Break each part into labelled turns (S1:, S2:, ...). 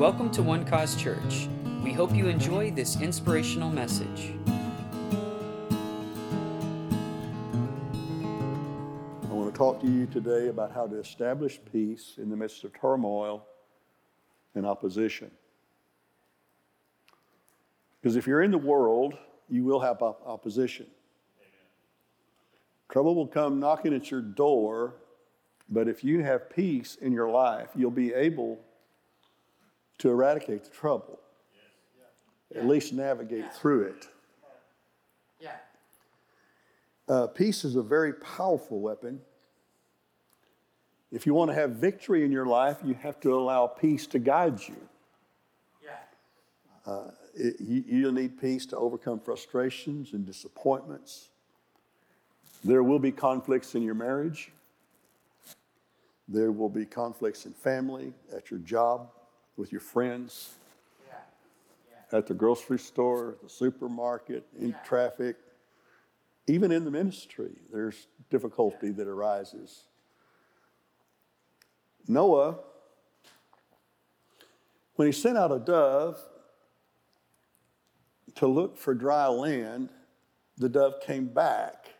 S1: Welcome to One Cause Church. We hope you enjoy this inspirational message.
S2: I want to talk to you today about how to establish peace in the midst of turmoil and opposition. Because if you're in the world, you will have op- opposition. Trouble will come knocking at your door, but if you have peace in your life, you'll be able to eradicate the trouble, at least navigate through it.
S3: Yeah.
S2: Uh, peace is a very powerful weapon. If you want to have victory in your life, you have to allow peace to guide you.
S3: Yeah.
S2: It, you. You'll need peace to overcome frustrations and disappointments. There will be conflicts in your marriage. There will be conflicts in family, at your job, with your friends,
S3: Yeah. Yeah.
S2: at the grocery store, the supermarket, in
S3: Yeah.
S2: traffic, even in the ministry. There's difficulty that arises. Noah, when he sent out a dove to look for dry land, the dove came back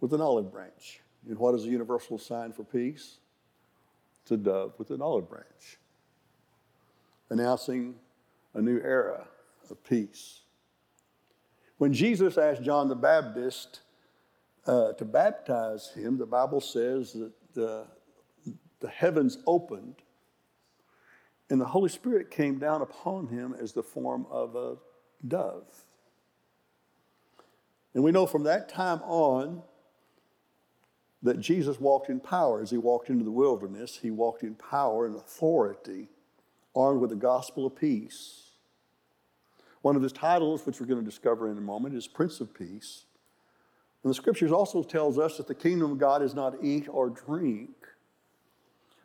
S2: with an olive branch. And what is a universal sign for peace? It's a dove with an olive branch, announcing a new era of peace. When Jesus asked John the Baptist uh, to baptize him, the Bible says that the, the heavens opened and the Holy Spirit came down upon him as the form of a dove. And we know from that time on that Jesus walked in power. As he walked into the wilderness, he walked in power and authority, armed with the gospel of peace. One of his titles, which we're going to discover in a moment, is Prince of Peace. And the scriptures also tells us that the kingdom of God is not eat or drink,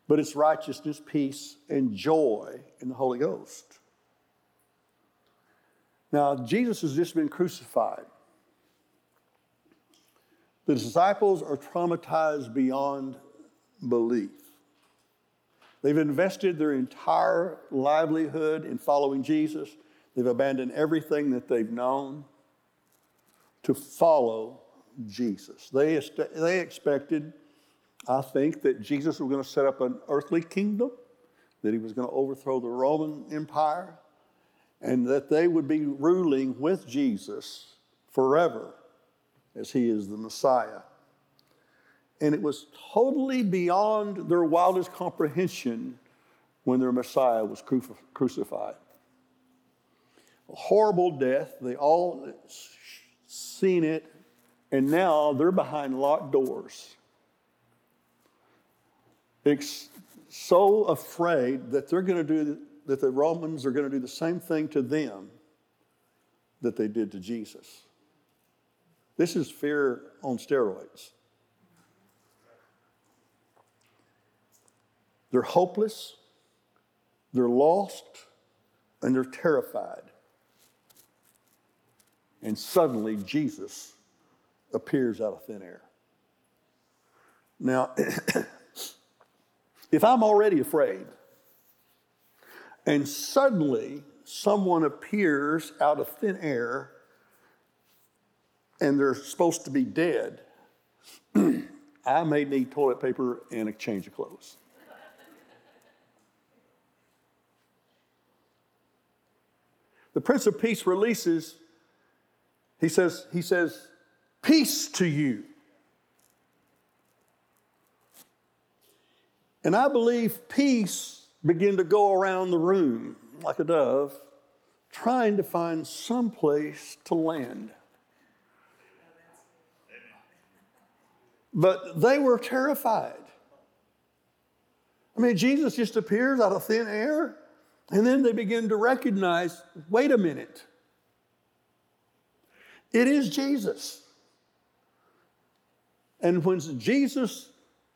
S2: but it's righteousness, peace, and joy in the Holy Ghost. Now, Jesus has just been crucified. The disciples are traumatized beyond belief. They've invested their entire livelihood in following Jesus. They've abandoned everything that they've known to follow Jesus. They, they expected, I think, that Jesus was going to set up an earthly kingdom, that he was going to overthrow the Roman Empire, and that they would be ruling with Jesus forever as he is the Messiah. And it was totally beyond their wildest comprehension when their Messiah was cruci- crucified. A horrible death. They all seen it, and now they're behind locked doors. Ex- so afraid that they're going to do that the Romans are going to do the same thing to them that they did to Jesus. This is fear on steroids. They're hopeless, they're lost, and they're terrified. And suddenly Jesus appears out of thin air. Now, if I'm already afraid, and suddenly someone appears out of thin air and they're supposed to be dead, I may need toilet paper and a change of clothes. The Prince of Peace releases, he says, he says, peace to you. And I believe peace began to go around the room like a dove, trying to find some place to land. But they were terrified. I mean, Jesus just appears out of thin air, and then they begin to recognize wait a minute, it is Jesus. And when Jesus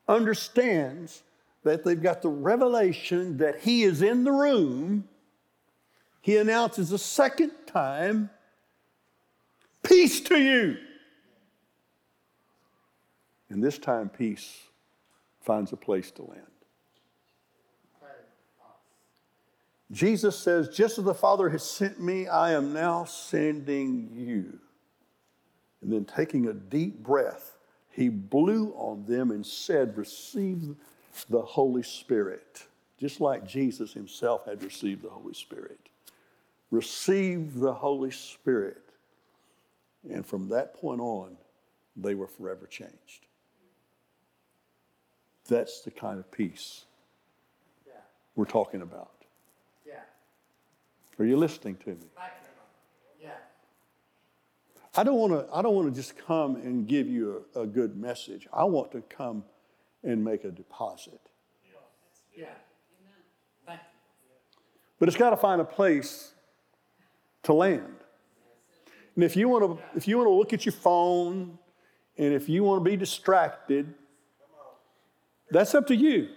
S2: understands that they've got the revelation that he is in the room, he announces a second time, Peace to you. And this time, peace finds a place to land. Jesus says, Just as the Father has sent me, I am now sending you. And then taking a deep breath, he blew on them and said, Receive the Holy Spirit, just like Jesus himself had received the Holy Spirit. Receive the Holy Spirit. And from that point on, they were forever changed. That's the kind of peace we're talking about.
S3: Yeah.
S2: Are you listening to me?
S3: Yeah.
S2: I don't want to. I don't want to just come and give you a, a good message. I want to come and make a deposit.
S3: Yeah. Thank.
S2: But it's got to find a place to land. And if you want to, if you want to look at your phone, and if you want to be distracted, that's up to you.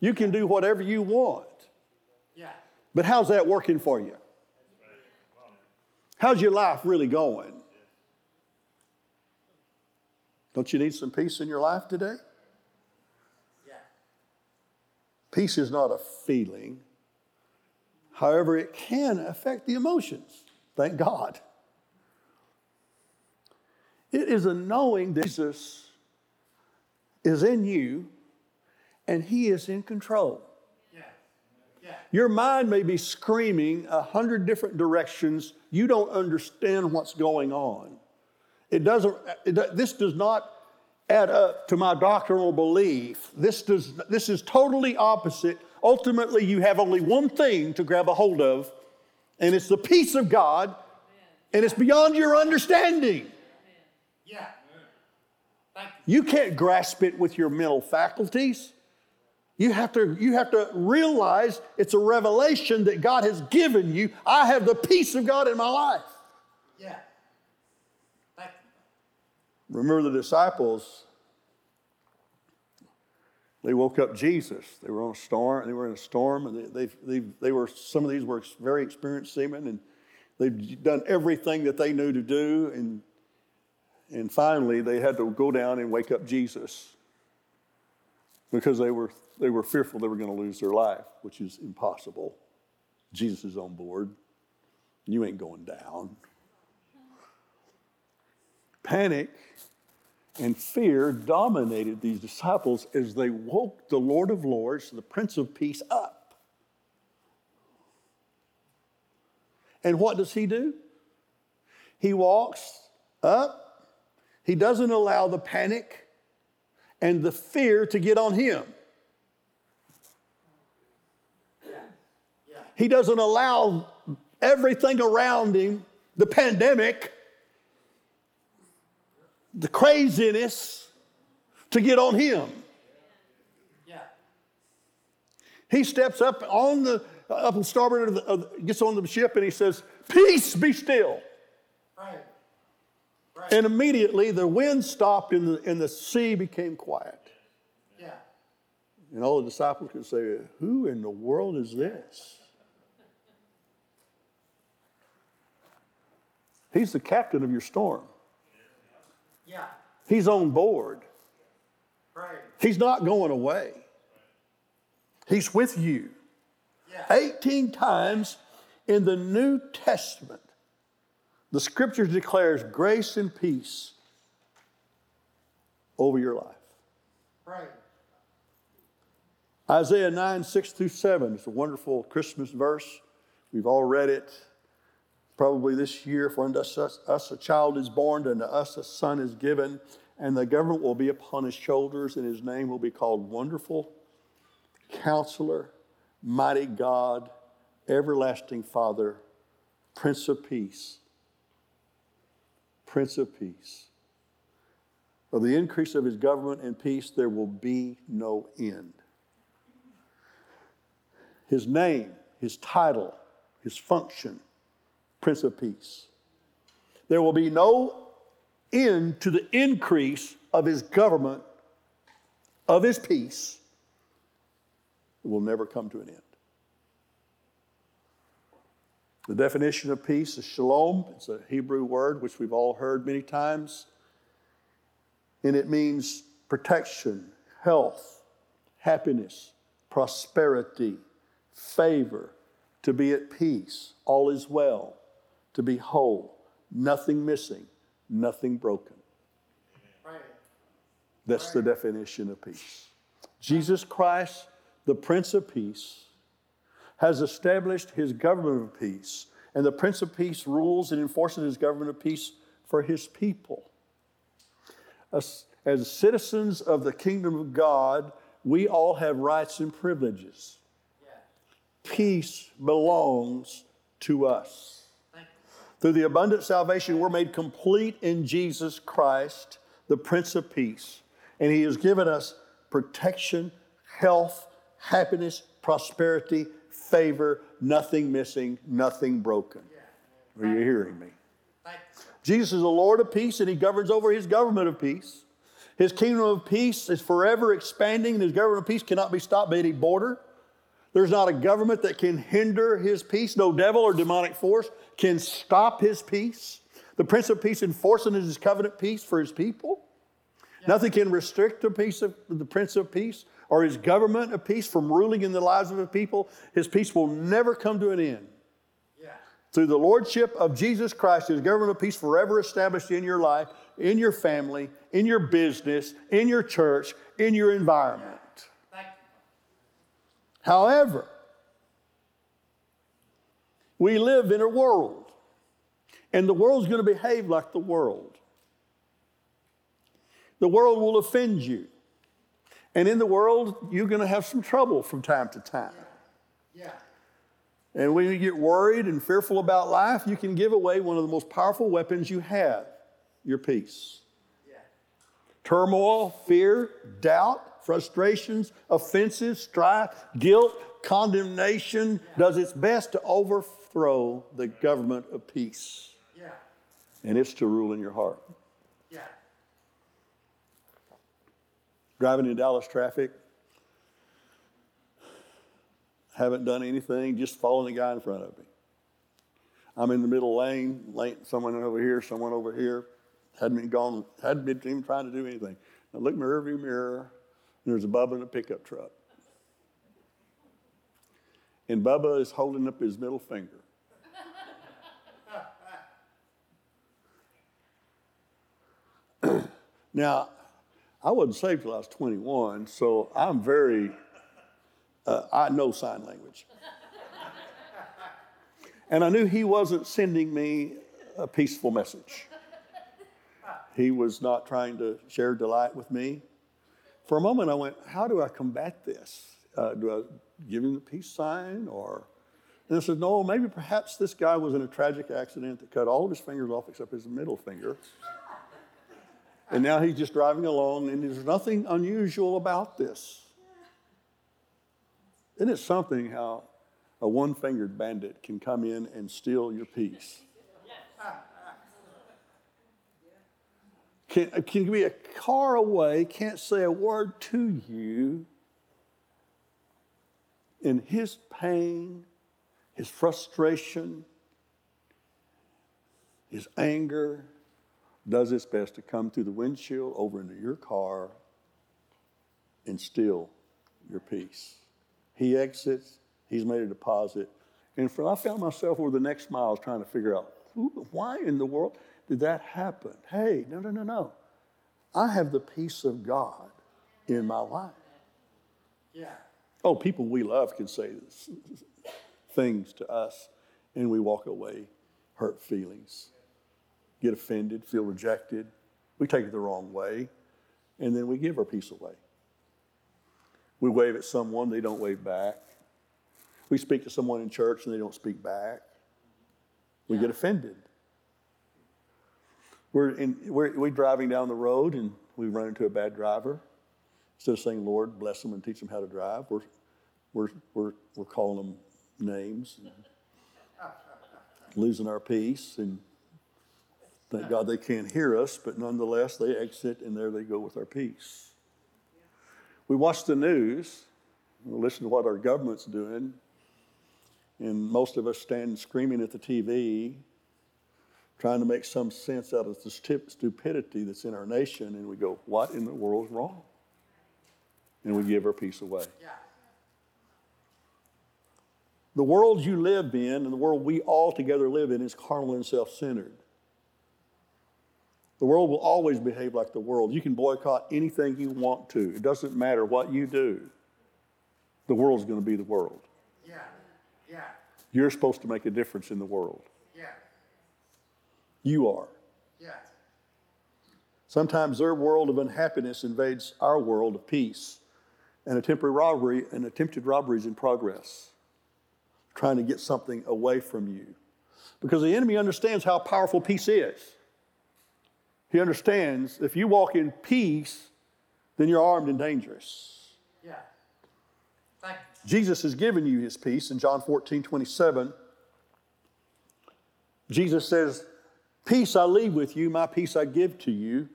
S2: You can do whatever you want. But how's that working for you? How's your life really going? Don't you need some peace in your life today? Peace is not a feeling. However, it can affect the emotions. Thank God. It is a knowing that Jesus is in you and he is in control. Your mind may be screaming a hundred different directions. You don't understand what's going on. It doesn't, it, this does not add up to my doctrinal belief. This, does, this is totally opposite. Ultimately, you have only one thing to grab a hold of, and it's the peace of God, and it's beyond your understanding.
S3: Yeah. You
S2: can't grasp it with your mental faculties. You have, to, you have to realize it's a revelation that God has given you. I have the peace of God in my life.
S3: Yeah. Thank you.
S2: Remember the disciples, they woke up Jesus. They were on a storm, they were in a storm, and they, they, they, they were, some of these were very experienced seamen, and they've done everything that they knew to do, and, and finally they had to go down and wake up Jesus because they were, they were fearful they were going to lose their life, which is impossible. Jesus is on board. You ain't going down. Panic and fear dominated these disciples as they woke the Lord of Lords, the Prince of Peace, up. And what does he do? He walks up, he doesn't allow the panic and the fear to get on him. He doesn't allow everything around him, the pandemic, the craziness, to get on him.
S3: Yeah.
S2: He steps up on the up and starboard of the, of, gets on the ship and he says, "Peace, be still."
S3: Right. Right.
S2: And immediately the wind stopped and the, and the sea became quiet.
S3: Yeah.
S2: And all the disciples could say, "Who in the world is this?" He's the captain of your storm.
S3: Yeah.
S2: He's on board.
S3: Right.
S2: He's not going away. He's with you.
S3: Yeah.
S2: 18 times in the New Testament, the scriptures declares grace and peace over your life.
S3: Right.
S2: Isaiah 9, 6 through 7 is a wonderful Christmas verse. We've all read it probably this year. For unto us, us a child is born, and to us a son is given, and the government will be upon his shoulders, and his name will be called Wonderful, Counselor, Mighty God, Everlasting Father, Prince of Peace. Prince of Peace. Of the increase of his government and peace, there will be no end. His name, his title, his function, Prince of Peace. There will be no end to the increase of his government, of his peace. It will never come to an end. The definition of peace is shalom. It's a Hebrew word which we've all heard many times. And it means protection, health, happiness, prosperity, favor, to be at peace, all is well, to be whole, nothing missing, nothing broken. That's the definition of peace. Jesus Christ, the Prince of Peace, has established his government of peace, and the Prince of Peace rules and enforces his government of peace for his people. As, as citizens of the kingdom of God, we all have rights and privileges. Peace belongs to us. Through the abundant salvation, we're made complete in Jesus Christ, the Prince of Peace. And He has given us protection, health, happiness, prosperity, favor, nothing missing, nothing broken. Are you hearing me? Jesus is the Lord of peace, and He governs over His government of peace. His kingdom of peace is forever expanding, and His government of peace cannot be stopped by any border. There's not a government that can hinder His peace. No devil or demonic force can stop His peace. The Prince of Peace enforcing His covenant peace for His people. Nothing can restrict the peace of the Prince of Peace or His government of peace from ruling in the lives of His people. His peace will never come to an end.
S3: Yeah.
S2: Through the lordship of Jesus Christ, His government of peace forever established in your life, in your family, in your business, in your church, in your environment. However, we live in a world, and the world's going to behave like the world. The world will offend you. And in the world, you're going to have some trouble from time to time.
S3: Yeah.
S2: And when you get worried and fearful about life, you can give away one of the most powerful weapons you have your peace.
S3: Yeah.
S2: Turmoil, fear, doubt, frustrations, offenses, strife, guilt, condemnation does its best to overthrow the government of peace.
S3: Yeah.
S2: And it's to rule in your heart.
S3: Yeah.
S2: Driving in Dallas traffic, haven't done anything, just following the guy in front of me. I'm in the middle lane, lane someone over here, someone over here. Hadn't been gone, hadn't been even trying to do anything. I look in my rearview mirror, and there's a Bubba in a pickup truck. And Bubba is holding up his middle finger. now, I wasn't saved till I was 21, so I'm very, uh, I know sign language. and I knew he wasn't sending me a peaceful message. He was not trying to share delight with me. For a moment, I went, How do I combat this? Uh, do I give him the peace sign? Or, and I said, No, maybe perhaps this guy was in a tragic accident that cut all of his fingers off except his middle finger. And now he's just driving along, and there's nothing unusual about this. Isn't it something how a one fingered bandit can come in and steal your peace? Can, uh, can be a car away, can't say a word to you. In his pain, his frustration, his anger, does its best to come through the windshield over into your car and steal your peace. He exits, he's made a deposit. And for, I found myself over the next miles trying to figure out who, why in the world did that happen? Hey, no, no, no, no. I have the peace of God in my life.
S3: Yeah.
S2: Oh, people we love can say this, things to us, and we walk away hurt feelings, get offended, feel rejected. We take it the wrong way, and then we give our peace away. We wave at someone, they don't wave back. We speak to someone in church, and they don't speak back. We get offended. We're, in, we're, we're driving down the road, and we run into a bad driver. Instead of saying, Lord, bless them and teach them how to drive, we're, we're, we're, we're calling them names, losing our peace, and thank God they can't hear us, but nonetheless, they exit, and there they go with our peace. We watch the news, we listen to what our government's doing, and most of us stand screaming at the TV, trying to make some sense out of the stupidity that's in our nation, and we go, What in the world is wrong? And we give our peace away.
S3: Yeah.
S2: The world you live in and the world we all together live in is carnal and self centered. The world will always behave like the world. You can boycott anything you want to, it doesn't matter what you do. The world's going to be the world.
S3: Yeah. Yeah.
S2: You're supposed to make a difference in the world. You are. Sometimes their world of unhappiness invades our world of peace, and a temporary robbery and attempted robbery is in progress, trying to get something away from you. Because the enemy understands how powerful peace is. He understands if you walk in peace, then you're armed and dangerous.
S3: Yeah. Thank you.
S2: Jesus has given you his peace in John 14, 27. Jesus says, Peace I leave with you, my peace I give to you.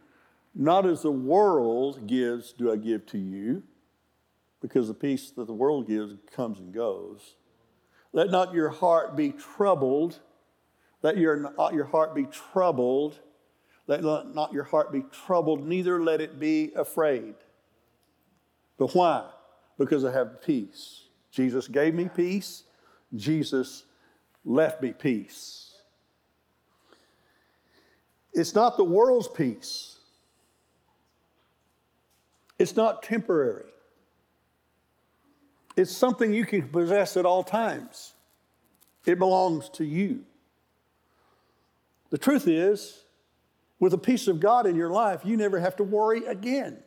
S2: Not as the world gives, do I give to you, because the peace that the world gives comes and goes. Let not your heart be troubled. Let your, your heart be troubled. Let not your heart be troubled, neither let it be afraid. But why? Because I have peace. Jesus gave me peace. Jesus left me peace. It's not the world's peace. It's not temporary. It's something you can possess at all times. It belongs to you. The truth is, with the peace of God in your life, you never have to worry again.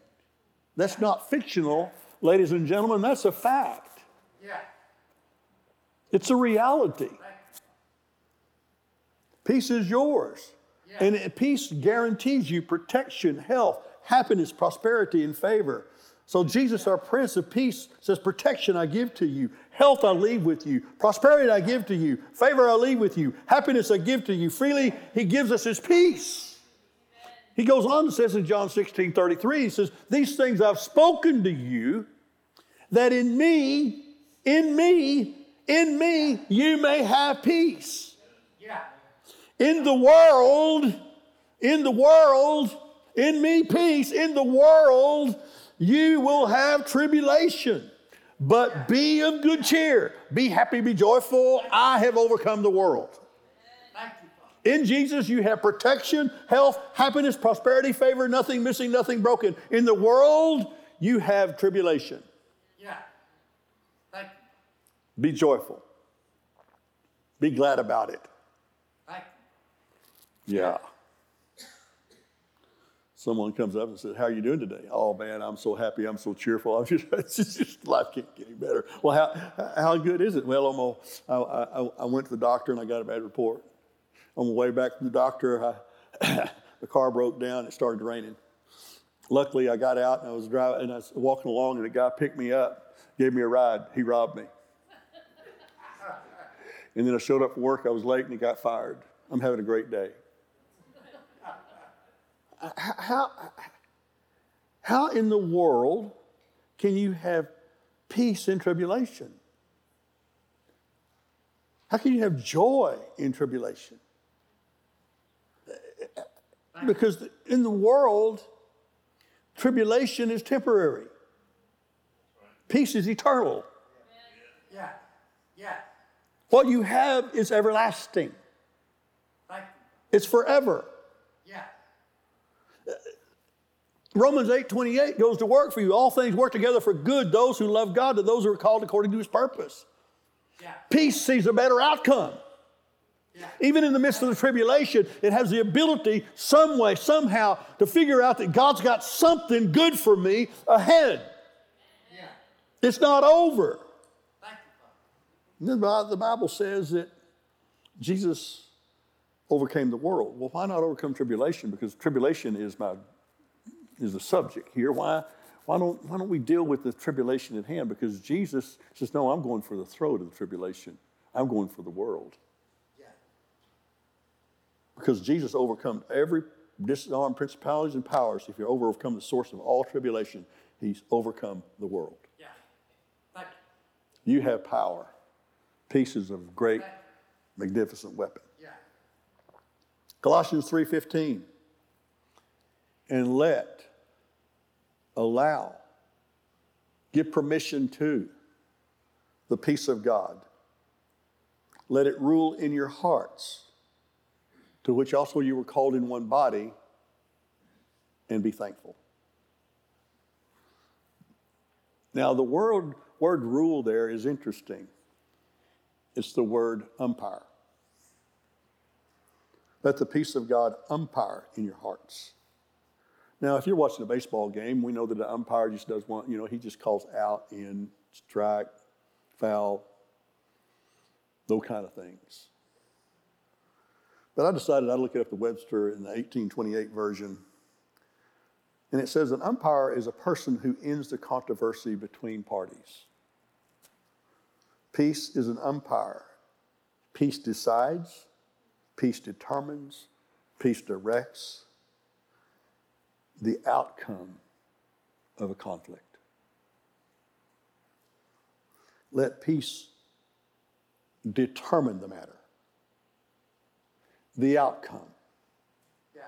S2: That's not fictional, ladies and gentlemen, that's a fact.
S3: Yeah.
S2: It's a reality. Peace is yours. And peace guarantees you protection, health, happiness, prosperity, and favor. So Jesus, our Prince of Peace, says, Protection I give to you, health I leave with you, prosperity I give to you, favor I leave with you, happiness I give to you. Freely He gives us His peace. He goes on and says in John 16 33, He says, These things I've spoken to you, that in me, in me, in me, you may have peace. In the world, in the world, in me peace, in the world, you will have tribulation. But be of good cheer. Be happy, be joyful. I have overcome the world.
S3: Thank you, Father.
S2: In Jesus, you have protection, health, happiness, prosperity, favor, nothing missing, nothing broken. In the world, you have tribulation.
S3: Yeah. Thank you.
S2: Be joyful. Be glad about it. Yeah. Someone comes up and says, "How are you doing today?" Oh man, I'm so happy. I'm so cheerful. I'm just, just life can't get any better. Well, how how good is it? Well, I'm all, I, I, I went to the doctor and I got a bad report. On the way back from the doctor, I, the car broke down. It started raining. Luckily, I got out and I was driving and I was walking along, and a guy picked me up, gave me a ride. He robbed me. And then I showed up for work. I was late and he got fired. I'm having a great day. How, how in the world can you have peace in tribulation? How can you have joy in tribulation? Because in the world, tribulation is temporary, peace is eternal.
S3: Yeah. Yeah.
S2: What you have is everlasting, it's forever.
S3: you. Yeah.
S2: Romans 8 28 goes to work for you. All things work together for good, those who love God, to those who are called according to his purpose.
S3: Yeah.
S2: Peace sees a better outcome.
S3: Yeah.
S2: Even in the midst of the tribulation, it has the ability, some way, somehow, to figure out that God's got something good for me ahead.
S3: Yeah.
S2: It's not over.
S3: Thank you,
S2: the Bible says that Jesus overcame the world. Well, why not overcome tribulation? Because tribulation is my is the subject here. Why, why, don't, why don't we deal with the tribulation at hand? Because Jesus says, No, I'm going for the throat of the tribulation. I'm going for the world.
S3: Yeah.
S2: Because Jesus overcome every disarmed principalities and powers. If you overcome the source of all tribulation, he's overcome the world.
S3: Yeah. Thank you.
S2: Have power. pieces of great, magnificent weapon.
S3: Yeah.
S2: Colossians 3:15. And let allow give permission to the peace of God Let it rule in your hearts, to which also you were called in one body, and be thankful. Now, the word, word rule there is interesting. It's the word umpire. Let the peace of God umpire in your hearts. Now, if you're watching a baseball game, we know that the umpire just does one, you know, he just calls out, in, strike, foul, those kind of things. But I decided I'd look it up the Webster in the 1828 version. And it says an umpire is a person who ends the controversy between parties. Peace is an umpire. Peace decides, peace determines, peace directs the outcome of a conflict. Let peace determine the matter, the outcome.
S3: Yes.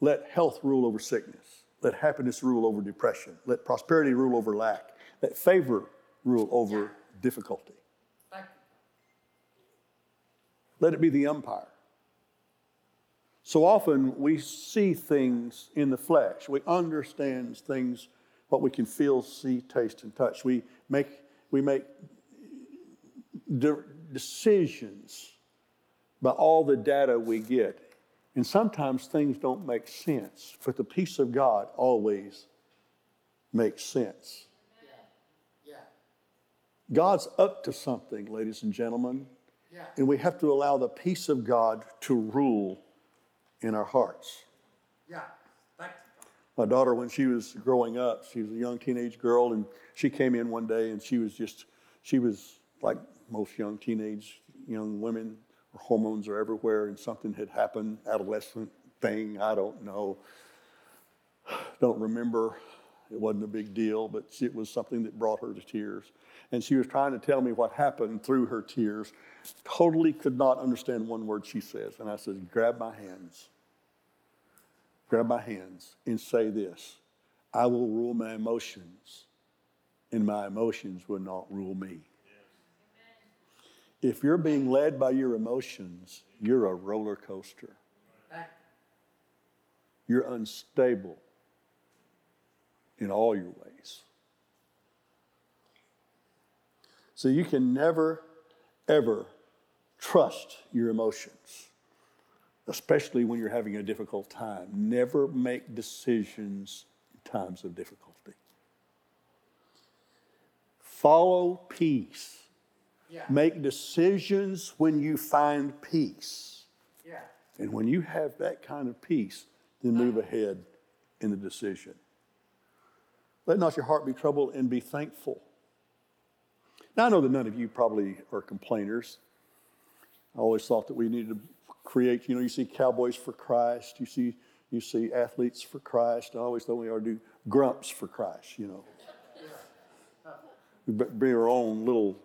S2: Let health rule over sickness. Let happiness rule over depression. Let prosperity rule over lack. Let favor rule over difficulty.
S3: Thank you.
S2: Let it be the umpire. So often we see things in the flesh. We understand things, what we can feel, see, taste, and touch. We make, we make de- decisions by all the data we get. And sometimes things don't make sense, but the peace of God always makes sense.
S3: Yeah.
S2: God's up to something, ladies and gentlemen,
S3: Yeah.
S2: and we have to allow the peace of God to rule in our hearts.
S3: Yeah.
S2: My daughter, when she was growing up, she was a young teenage girl, and she came in one day and she was just, she was like most young teenage young women, her hormones are everywhere, and something had happened, adolescent thing, I don't know. Don't remember. It wasn't a big deal, but it was something that brought her to tears. And she was trying to tell me what happened through her tears. Totally could not understand one word she says. And I said, Grab my hands. Grab my hands and say this I will rule my emotions, and my emotions will not rule me. If you're being led by your emotions, you're a roller coaster. You're unstable in all your ways. So you can never, ever trust your emotions, especially when you're having a difficult time. Never make decisions in times of difficulty. Follow peace.
S3: Yeah.
S2: Make decisions when you find peace.
S3: Yeah.
S2: And when you have that kind of peace, then move uh-huh. ahead in the decision. Let not your heart be troubled and be thankful. Now, I know that none of you probably are complainers. I always thought that we needed to create, you know, you see cowboys for Christ, you see, you see athletes for Christ. I always thought we ought to do grumps for Christ, you know. We be our own little,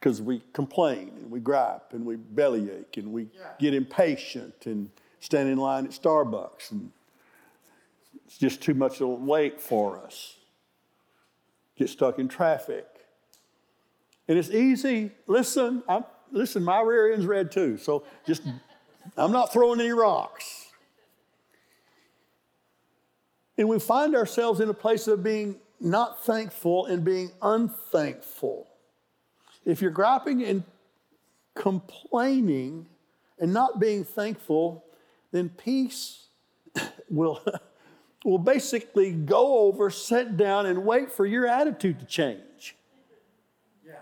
S2: because we complain and we gripe and we bellyache and we
S3: Yeah.
S2: get impatient and stand in line at Starbucks and it's just too much of a wait for us. Get stuck in traffic. And it's easy. Listen, I'm, listen, my rear end's red too, so just, I'm not throwing any rocks. And we find ourselves in a place of being not thankful and being unthankful. If you're griping and complaining and not being thankful, then peace will, will basically go over, sit down, and wait for your attitude to change.
S3: Yes.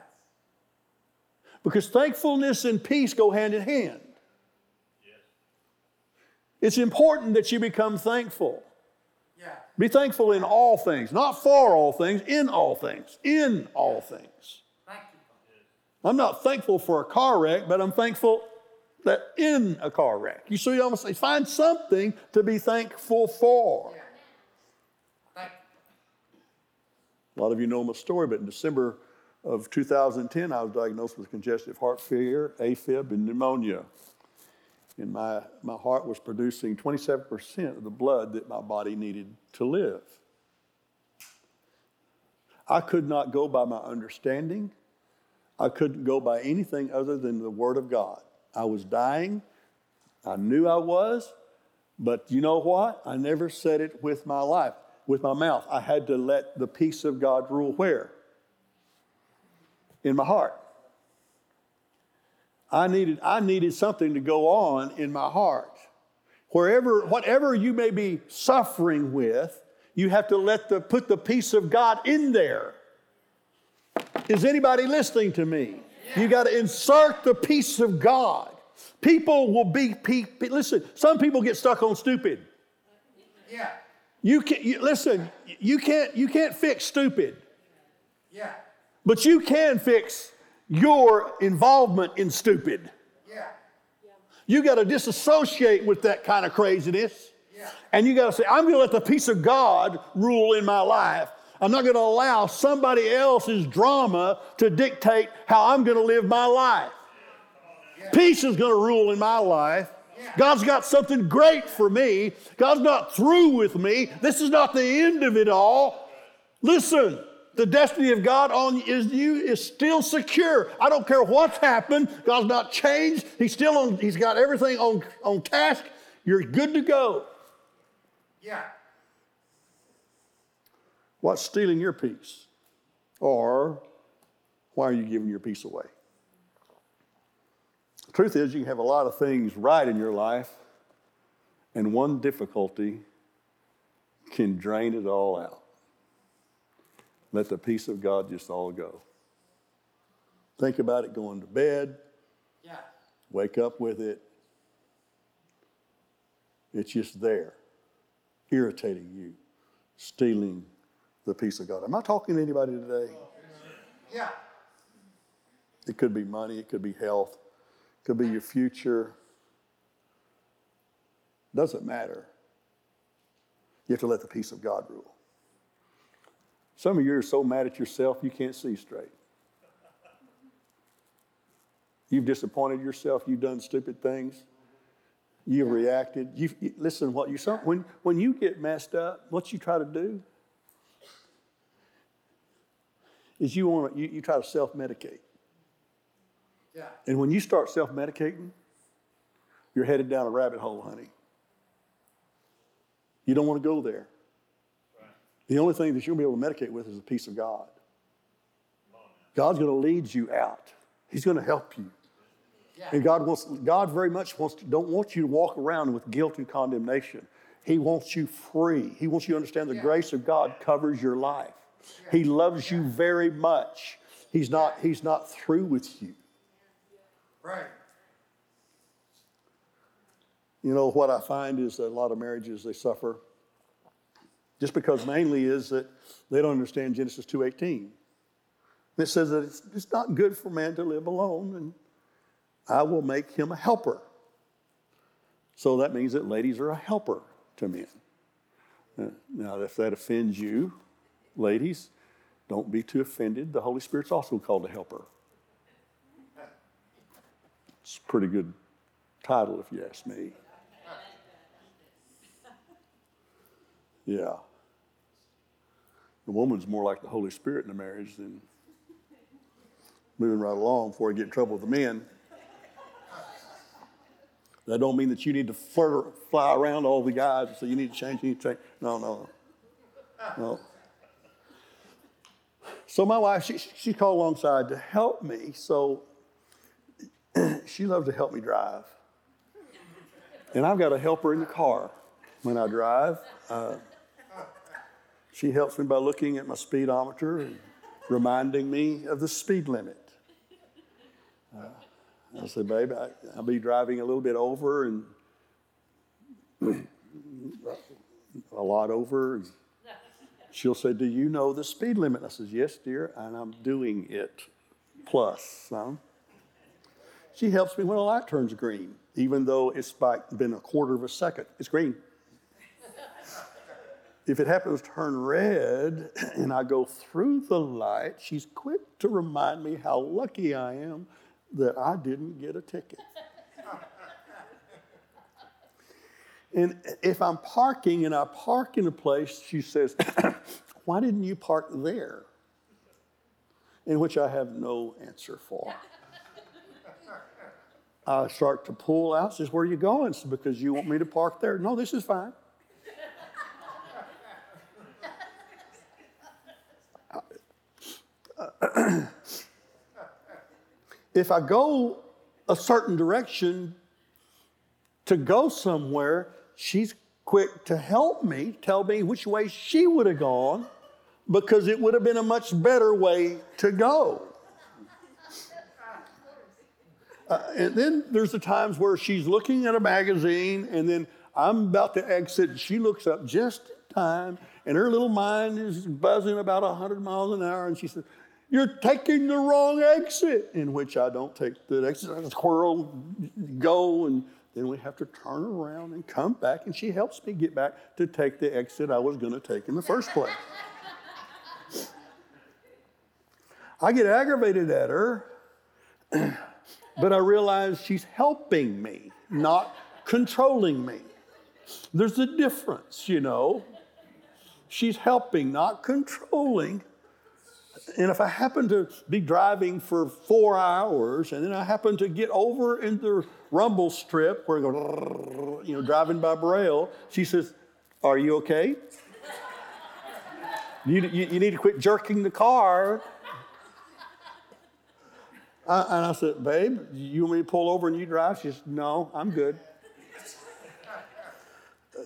S2: Because thankfulness and peace go hand in hand. It's important that you become thankful.
S3: Yeah.
S2: Be thankful in all things, not for all things, in all things, in all things.
S3: Thank you.
S2: I'm not thankful for a car wreck, but I'm thankful that in a car wreck. You see, you almost say, find something to be thankful for.
S3: Yeah.
S2: A lot of you know my story, but in December of 2010, I was diagnosed with congestive heart failure, AFib, and pneumonia. And my, my heart was producing 27% of the blood that my body needed to live. I could not go by my understanding. I couldn't go by anything other than the Word of God. I was dying. I knew I was, but you know what? I never said it with my life, with my mouth. I had to let the peace of God rule where? In my heart. I needed, I needed something to go on in my heart. Wherever, whatever you may be suffering with, you have to let the put the peace of God in there. Is anybody listening to me? You got to insert the peace of God. People will be, pe- pe- listen, some people get stuck on stupid.
S3: Yeah.
S2: You can you, listen, you can't you can't fix stupid,
S3: Yeah.
S2: But you can fix your involvement in stupid.
S3: Yeah.
S2: You got to disassociate with that kind of craziness.
S3: Yeah.
S2: And you got to say, I'm going to let the peace of God rule in my life. I'm not going to allow somebody else's drama to dictate how I'm going to live my life. Peace is going to rule in my life. God's got something great for me. God's not through with me. This is not the end of it all. Listen, the destiny of God on is you is still secure. I don't care what's happened. God's not changed. He's still on, he's got everything on, on task. You're good to go.
S3: Yeah.
S2: What's stealing your peace? Or why are you giving your peace away? The truth is, you can have a lot of things right in your life, and one difficulty can drain it all out. Let the peace of God just all go. Think about it going to bed,
S3: Yeah.
S2: wake up with it. It's just there, irritating you, stealing the peace of God. Am I talking to anybody today?
S3: Yeah.
S2: It could be money, it could be health, it could be your future. Doesn't matter. You have to let the peace of God rule. Some of you are so mad at yourself you can't see straight. You've disappointed yourself, you've done stupid things, you've reacted. You've, you, listen, what you when, when you get messed up, what you try to do is you want you, you try to self-medicate.
S3: Yeah.
S2: And when you start self medicating, you're headed down a rabbit hole, honey. You don't want to go there. The only thing that you'll be able to medicate with is the peace of God. God's going to lead you out. He's going to help you. And God wants God very much wants to, don't want you to walk around with guilt and condemnation. He wants you free. He wants you to understand the grace of God covers your life. He loves you very much. He's not, he's not through with you.
S3: Right.
S2: You know what I find is that a lot of marriages they suffer just because mainly is that they don't understand Genesis 2:18. It says that it's, it's not good for man to live alone, and I will make him a helper. So that means that ladies are a helper to men. Now, if that offends you, ladies, don't be too offended. The Holy Spirit's also called a helper. It's a pretty good title, if you ask me. Yeah. The woman's more like the Holy Spirit in a marriage than moving right along before you get in trouble with the men. That don't mean that you need to flirt, fly around all the guys and say you need to change, you need to change. No, no, no. So my wife, she, she called alongside to help me. So she loves to help me drive. And I've got a helper in the car when I drive. Uh, she helps me by looking at my speedometer and reminding me of the speed limit. Uh, I say, babe, I, I'll be driving a little bit over and a lot over. She'll say, Do you know the speed limit? I says, Yes, dear, and I'm doing it. Plus some. She helps me when a light turns green, even though it's like been a quarter of a second. It's green. If it happens to turn red and I go through the light, she's quick to remind me how lucky I am that I didn't get a ticket. and if I'm parking and I park in a place, she says, Why didn't you park there? in which I have no answer for. I start to pull out. Says, "Where are you going?" "Because you want me to park there." No, this is fine. If I go a certain direction to go somewhere, she's quick to help me, tell me which way she would have gone, because it would have been a much better way to go. Uh, and then there's the times where she's looking at a magazine, and then I'm about to exit. And She looks up just in time, and her little mind is buzzing about 100 miles an hour, and she says, You're taking the wrong exit, in which I don't take the exit. I squirrel, go, and then we have to turn around and come back, and she helps me get back to take the exit I was going to take in the first place. I get aggravated at her. but I realize she's helping me, not controlling me. There's a difference, you know. She's helping, not controlling. And if I happen to be driving for four hours and then I happen to get over in the rumble strip where go, you know, driving by Braille, she says, Are you okay? You, you, you need to quit jerking the car I, and I said, Babe, you want me to pull over and you drive? She says, No, I'm good.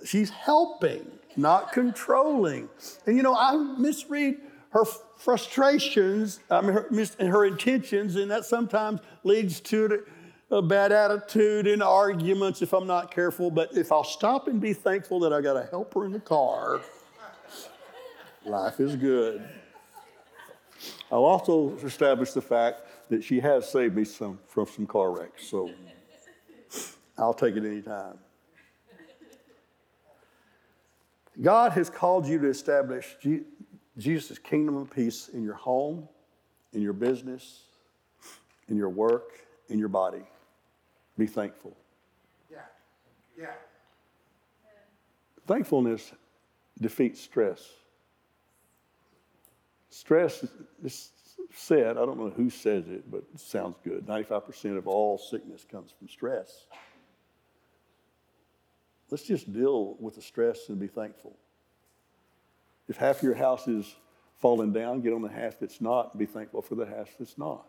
S2: She's helping, not controlling. And you know, I misread her frustrations, I mean, her, her intentions, and that sometimes leads to a bad attitude and arguments if I'm not careful. But if I'll stop and be thankful that I got a helper in the car, life is good. I'll also establish the fact that she has saved me some from some car wrecks. So I'll take it anytime. God has called you to establish Jesus' kingdom of peace in your home, in your business, in your work, in your body. Be thankful.
S3: Yeah. Yeah.
S2: Thankfulness defeats stress. Stress is said, I don't know who says it, but it sounds good 95% of all sickness comes from stress. Let's just deal with the stress and be thankful. If half your house is falling down, get on the half that's not and be thankful for the half that's not.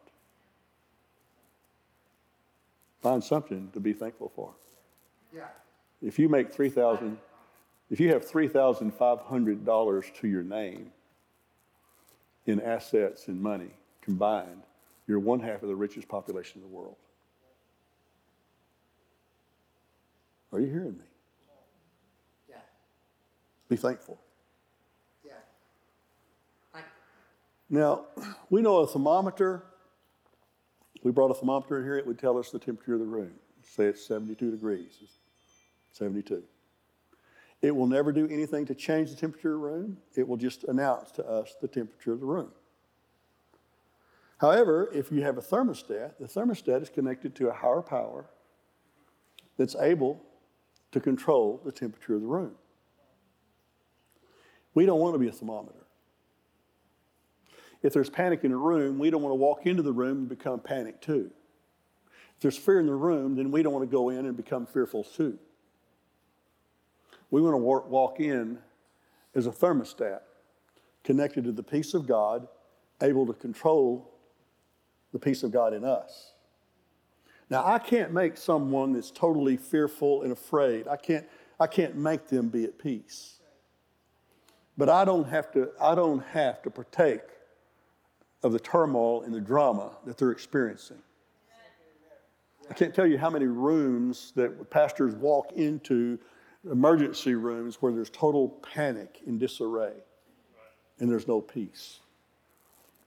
S2: Find something to be thankful for.
S3: Yeah.
S2: If you make 3000 if you have $3,500 to your name, in assets and money combined, you're one half of the richest population in the world. Are you hearing me?
S3: Yeah.
S2: Be thankful.
S3: Yeah. Thank
S2: Now, we know a thermometer. We brought a thermometer in here, it would tell us the temperature of the room. Say it's 72 degrees. It's 72. It will never do anything to change the temperature of the room. It will just announce to us the temperature of the room. However, if you have a thermostat, the thermostat is connected to a higher power that's able to control the temperature of the room. We don't want to be a thermometer. If there's panic in a room, we don't want to walk into the room and become panicked too. If there's fear in the room, then we don't want to go in and become fearful too. We want to walk in as a thermostat connected to the peace of God, able to control the peace of God in us. Now, I can't make someone that's totally fearful and afraid, I can't, I can't make them be at peace. But I don't have to, I don't have to partake of the turmoil and the drama that they're experiencing. I can't tell you how many rooms that pastors walk into emergency rooms where there's total panic and disarray and there's no peace.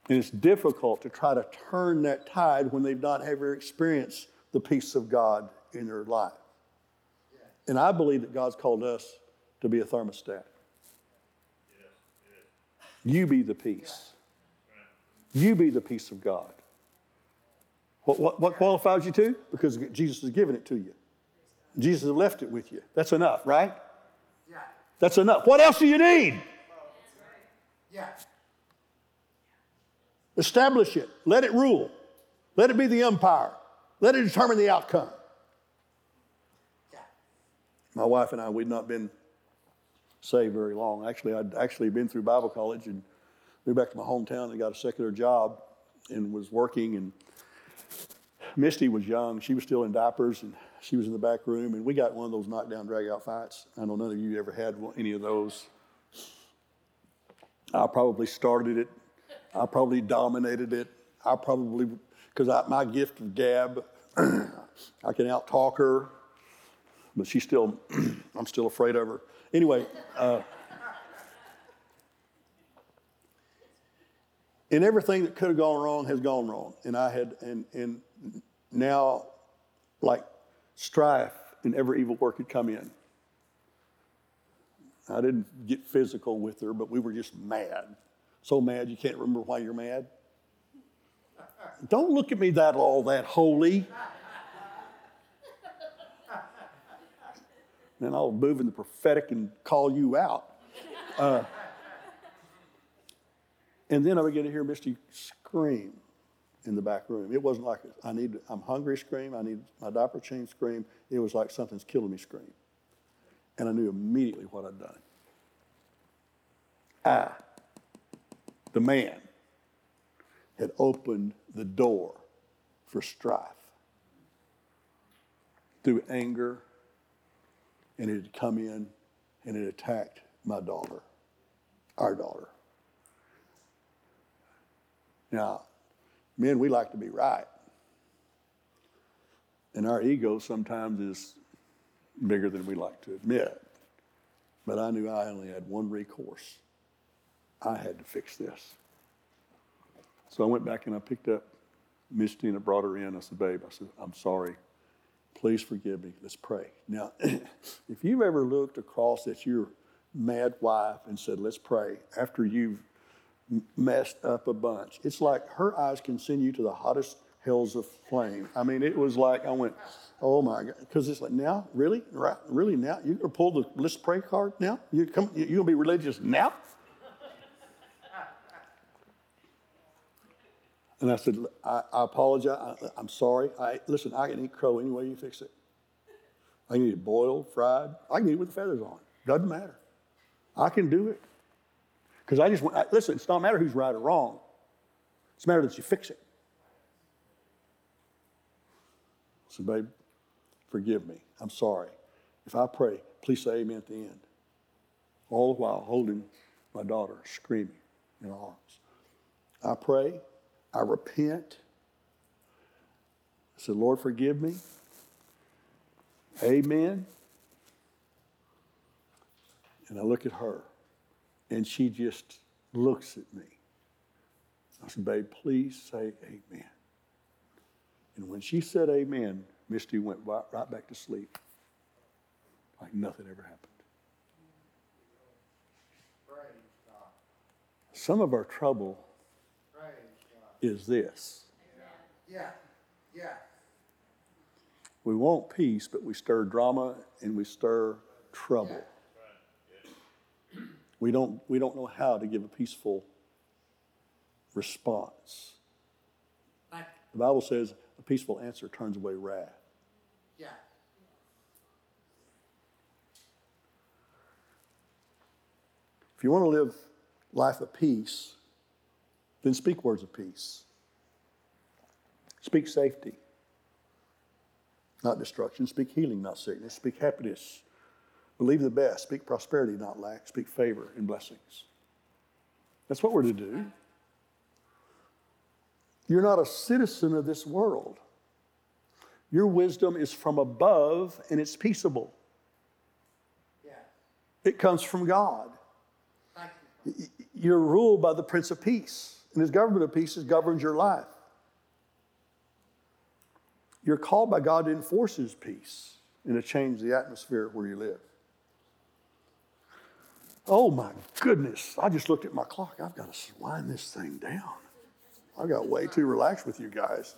S2: And it's difficult to try to turn that tide when they've not ever experienced the peace of God in their life. And I believe that God's called us to be a thermostat. You be the peace. You be the peace of God. What, what, what qualifies you to? Because Jesus has given it to you. Jesus has left it with you. That's enough, right?
S3: Yeah.
S2: That's enough. What else do you need?
S3: Yeah.
S2: Establish it. Let it rule. Let it be the umpire. Let it determine the outcome.
S3: Yeah.
S2: My wife and I, we'd not been saved very long. Actually, I'd actually been through Bible college and moved back to my hometown and got a secular job and was working. And Misty was young. She was still in diapers and she was in the back room. And we got one of those knockdown, drag out fights. I know none of you ever had any of those. I probably started it. I probably dominated it. I probably, because my gift of gab, I can out talk her, but she's still, I'm still afraid of her. Anyway, uh, and everything that could have gone wrong has gone wrong. And I had, and, and now, like strife and every evil work had come in. I didn't get physical with her, but we were just mad. So mad you can't remember why you're mad. Don't look at me that all that holy. Then I'll move in the prophetic and call you out. Uh, and then I began to hear Misty scream in the back room. It wasn't like I need, I'm hungry scream, I need my diaper change scream. It was like something's killing me scream. And I knew immediately what I'd done. I, the man, had opened the door for strife through anger, and it had come in and it attacked my daughter, our daughter. Now, men, we like to be right. And our ego sometimes is bigger than we like to admit. But I knew I only had one recourse. I had to fix this. So I went back and I picked up Misty and I brought her in. I said, Babe, I said, I'm sorry. Please forgive me. Let's pray. Now, if you've ever looked across at your mad wife and said, Let's pray, after you've messed up a bunch, it's like her eyes can send you to the hottest hells of flame. I mean, it was like, I went, Oh my God. Because it's like, now? Really? Right? Really? Now? You're to pull the let's pray card now? You come, you're to be religious now? And I said, I, I apologize. I, am sorry. I, listen, I can eat crow any way you fix it. I can eat it boiled, fried. I can eat it with the feathers on. Doesn't matter. I can do it. Because I just want, I, listen, it's not matter who's right or wrong. It's a matter that you fix it. I said, babe, forgive me. I'm sorry. If I pray, please say amen at the end. All the while holding my daughter, screaming in her arms. I pray I repent. I said, Lord, forgive me. Amen. And I look at her, and she just looks at me. I said, Babe, please say amen. And when she said amen, Misty went right, back to sleep like nothing ever happened. Some of our trouble is this
S3: Yeah. Yeah.
S2: we want peace, but we stir drama and we stir trouble. We don't, we don't know how to give a peaceful response.
S3: Like,
S2: The Bible says a peaceful answer turns away wrath.
S3: yeah.
S2: If you want to live life of peace, then speak words of peace. Speak safety, not destruction. Speak healing, not sickness. Speak happiness. Believe the best. Speak prosperity, not lack. Speak favor and blessings. That's what we're to do. You're not a citizen of this world. Your wisdom is from above and it's peaceable.
S3: Yeah.
S2: It comes from God.
S3: Thank you.
S2: You're ruled by the Prince of Peace, and his government of peace has governed your life. You're called by God to enforce his peace and to change the atmosphere where you live. Oh my goodness, I just looked at my clock. I've got to wind this thing down. I got way too relaxed with you guys.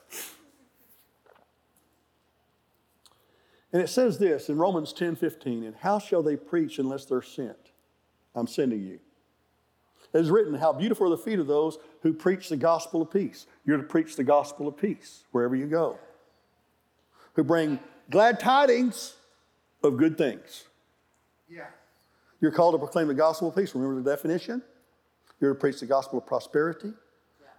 S2: And it says this in Romans 10 15, and how shall they preach unless they're sent? I'm sending you. It is written, How beautiful are the feet of those who preach the gospel of peace. You're to preach the gospel of peace wherever you go. Who bring glad tidings of good things.
S3: Yeah.
S2: You're called to proclaim the gospel of peace. Remember the definition? You're to preach the gospel of prosperity,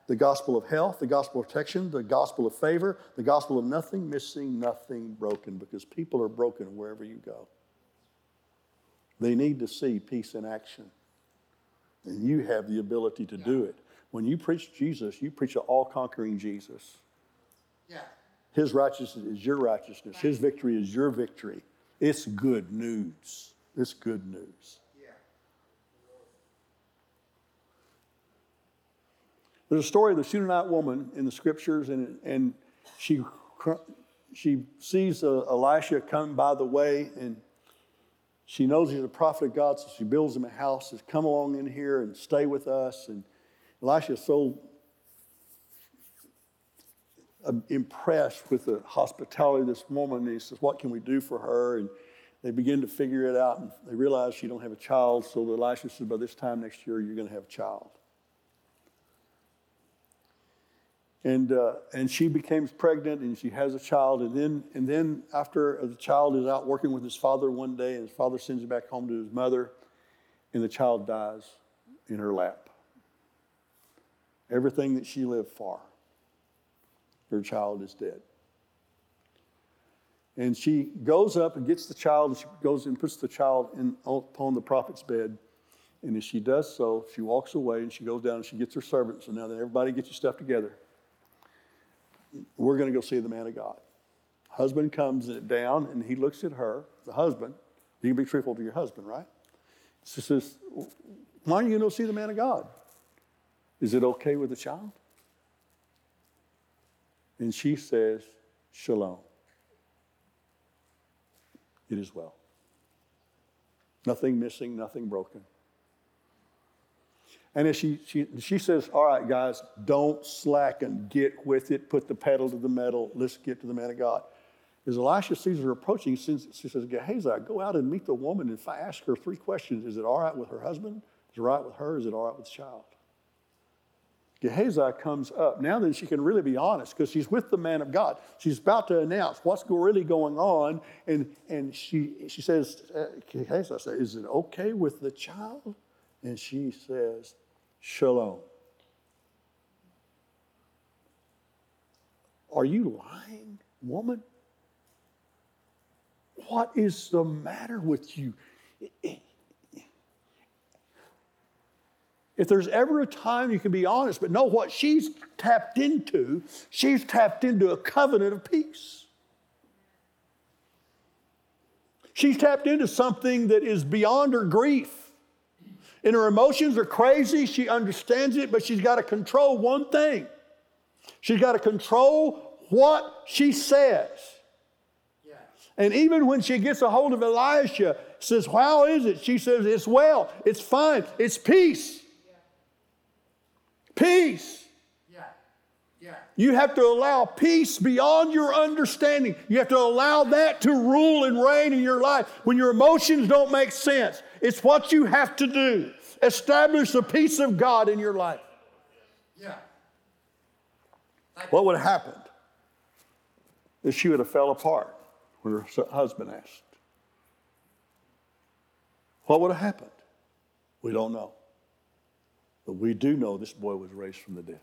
S2: the gospel of health, the gospel of protection, the gospel of favor, the gospel of nothing missing, nothing broken, because people are broken wherever you go. They need to see peace in action. And you have the ability to do it. When you preach Jesus, you preach an all conquering Jesus.
S3: Yeah.
S2: His righteousness is your righteousness, His victory is your victory. It's good news. It's good news. There's a story of the Shunammite woman in the scriptures, and, and she, she sees uh, Elisha come by the way, and she knows he's a prophet of God, so she builds him a house, says, Come along in here and stay with us. And Elisha is so uh, impressed with the hospitality of this woman. And he says, What can we do for her? And they begin to figure it out, and they realize she don't have a child. So Elisha says, By this time next year, you're going to have a child. and uh, and she becomes pregnant and she has a child and then and then after the child is out working with his father one day and his father sends him back home to his mother and the child dies in her lap everything that she lived for her child is dead and she goes up and gets the child and she goes and puts the child in, upon the prophet's bed and as she does so she walks away and she goes down and she gets her servants and now then everybody get your stuff together we're going to go see the man of God. Husband comes down and he looks at her, the husband. You can be truthful to your husband, right? She says, Why are you going to see the man of God? Is it okay with the child? And she says, Shalom. It is well. Nothing missing, nothing broken. And as she, she, she says, All right, guys, don't slacken. Get with it. Put the pedal to the metal. Let's get to the man of God. As Elisha sees her approaching, she says, Gehazi, go out and meet the woman and if I ask her three questions. Is it all right with her husband? Is it all right with her? Is it all right with the child? Gehazi comes up. Now then, she can really be honest because she's with the man of God. She's about to announce what's really going on. And, and she, she says, uh, Gehazi, says, Is it okay with the child? And she says, Shalom. Are you lying, woman? What is the matter with you? If there's ever a time you can be honest, but know what she's tapped into, she's tapped into a covenant of peace. She's tapped into something that is beyond her grief. And her emotions are crazy. She understands it, but she's got to control one thing. She's got to control what she says.
S3: Yeah.
S2: And even when she gets a hold of Elisha, says, How is it? She says, It's well, it's fine, it's peace. Peace.
S3: Yeah. Yeah.
S2: You have to allow peace beyond your understanding. You have to allow that to rule and reign in your life. When your emotions don't make sense, it's what you have to do. Establish the peace of God in your life.
S3: Yeah.
S2: What would have happened if she would have fell apart when her husband asked? What would have happened? We don't know. But we do know this boy was raised from the dead.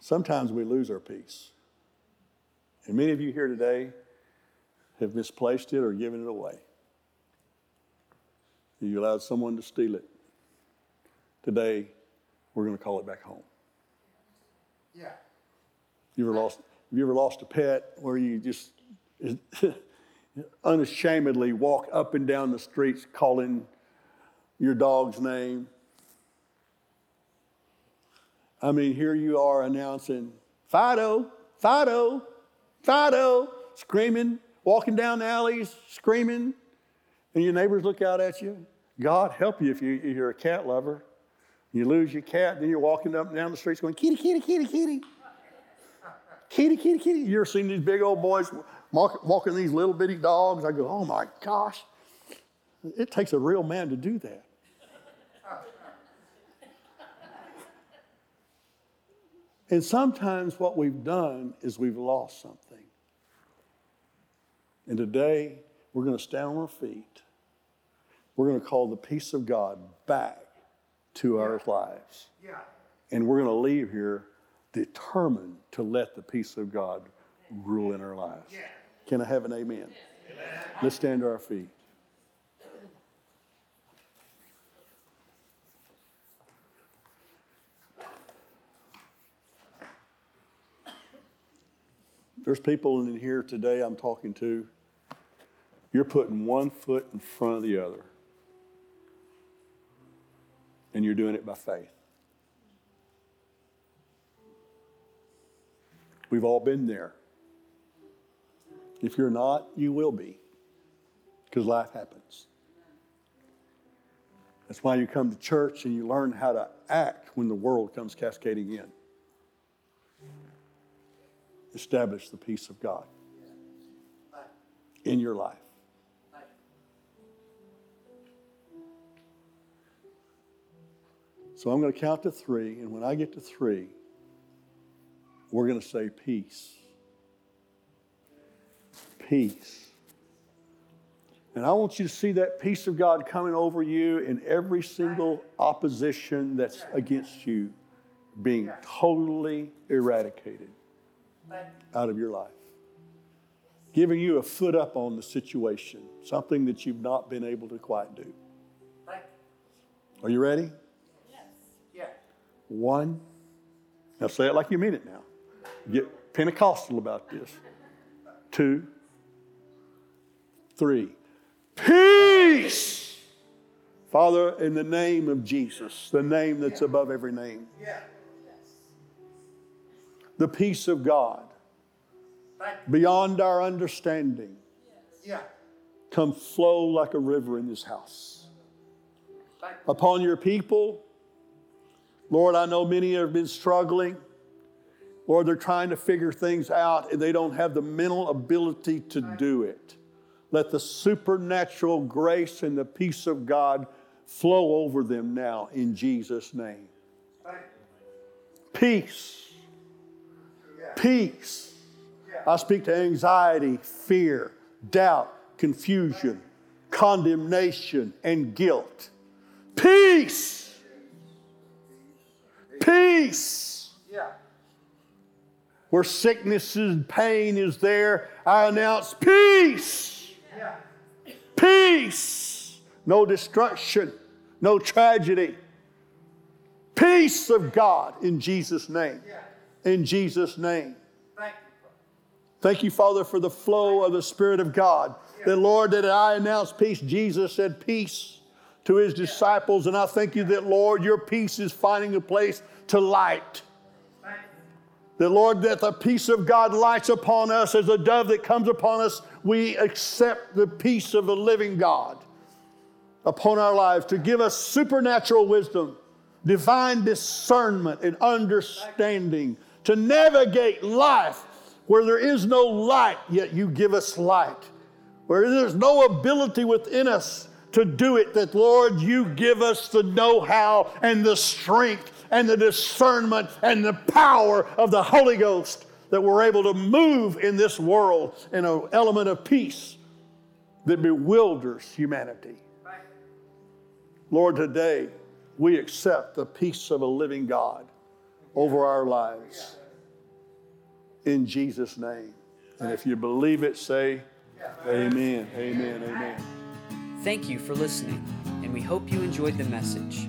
S2: Sometimes we lose our peace. And many of you here today have misplaced it or given it away. You allowed someone to steal it. Today, we're going to call it back home.
S3: Yeah.
S2: You ever lost? Have you ever lost a pet where you just unashamedly walk up and down the streets calling your dog's name? I mean, here you are announcing Fido, Fido, Fido, screaming, walking down the alleys, screaming, and your neighbors look out at you. God help you if, you, you're a cat lover. You lose your cat, then you're walking up and down the streets going, kitty, kitty, kitty, kitty. Kitty, kitty, kitty. You ever seen these big old boys walking these little bitty dogs. I go, oh my gosh, it takes a real man to do that. And sometimes what we've done is we've lost something. And today, we're going to stand on our feet. We're going to call the peace of God back to our lives.
S3: Yeah.
S2: And we're going to leave here determined to let the peace of God rule in our lives.
S3: Yeah.
S2: Can I have an amen? Let's stand to our feet. There's people in here today I'm talking to. You're putting one foot in front of the other. And you're doing it by faith. We've all been there. If you're not, you will be, because life happens. That's why you come to church and you learn how to act when the world comes cascading in. Establish the peace of God in your life. So I'm going to count to three, and when I get to three, we're going to say peace. Peace. And I want you to see that peace of God coming over you in every single opposition that's against you being totally eradicated out of your life. Giving you a foot up on the situation, something that you've not been able to quite do. Are you ready?
S3: Yeah.
S2: One. Now say it like you mean it now. Get Pentecostal about this. Two. Three. Peace. Father, in the name of Jesus, the name that's above every name,
S3: Yeah.
S2: the peace of God beyond our understanding
S3: Yeah.
S2: come flow like a river in this house. Upon your people, Lord, I know many have been struggling. Lord, they're trying to figure things out and they don't have the mental ability to do it. Let the supernatural grace and the peace of God flow over them now in Jesus' name. Peace. Peace. I speak to anxiety, fear, doubt, confusion, condemnation, and guilt. Peace. Peace. Where sickness and pain is there, I announce peace. Peace. No destruction, no tragedy. Peace of God in Jesus' name. In Jesus' name.
S3: Thank you.
S2: Thank you, Father, for the flow of the Spirit of God. That, Lord, that I announce peace. Jesus said peace to his disciples. And I thank you that, Lord, your peace is finding a place to light. That, Lord, that the peace of God lights upon us as a dove that comes upon us. We accept the peace of the living God upon our lives to give us supernatural wisdom, divine discernment, and understanding to navigate life where there is no light, yet you give us light. Where there's no ability within us to do it, that Lord, you give us the know how and the strength and the discernment and the power of the Holy Ghost that we're able to move in this world in an element of peace that bewilders humanity. Lord, today we accept the peace of a living God over our lives. In Jesus' name. And if you believe it, say, Amen, amen, amen.
S1: Thank you for listening, and we hope you enjoyed the message.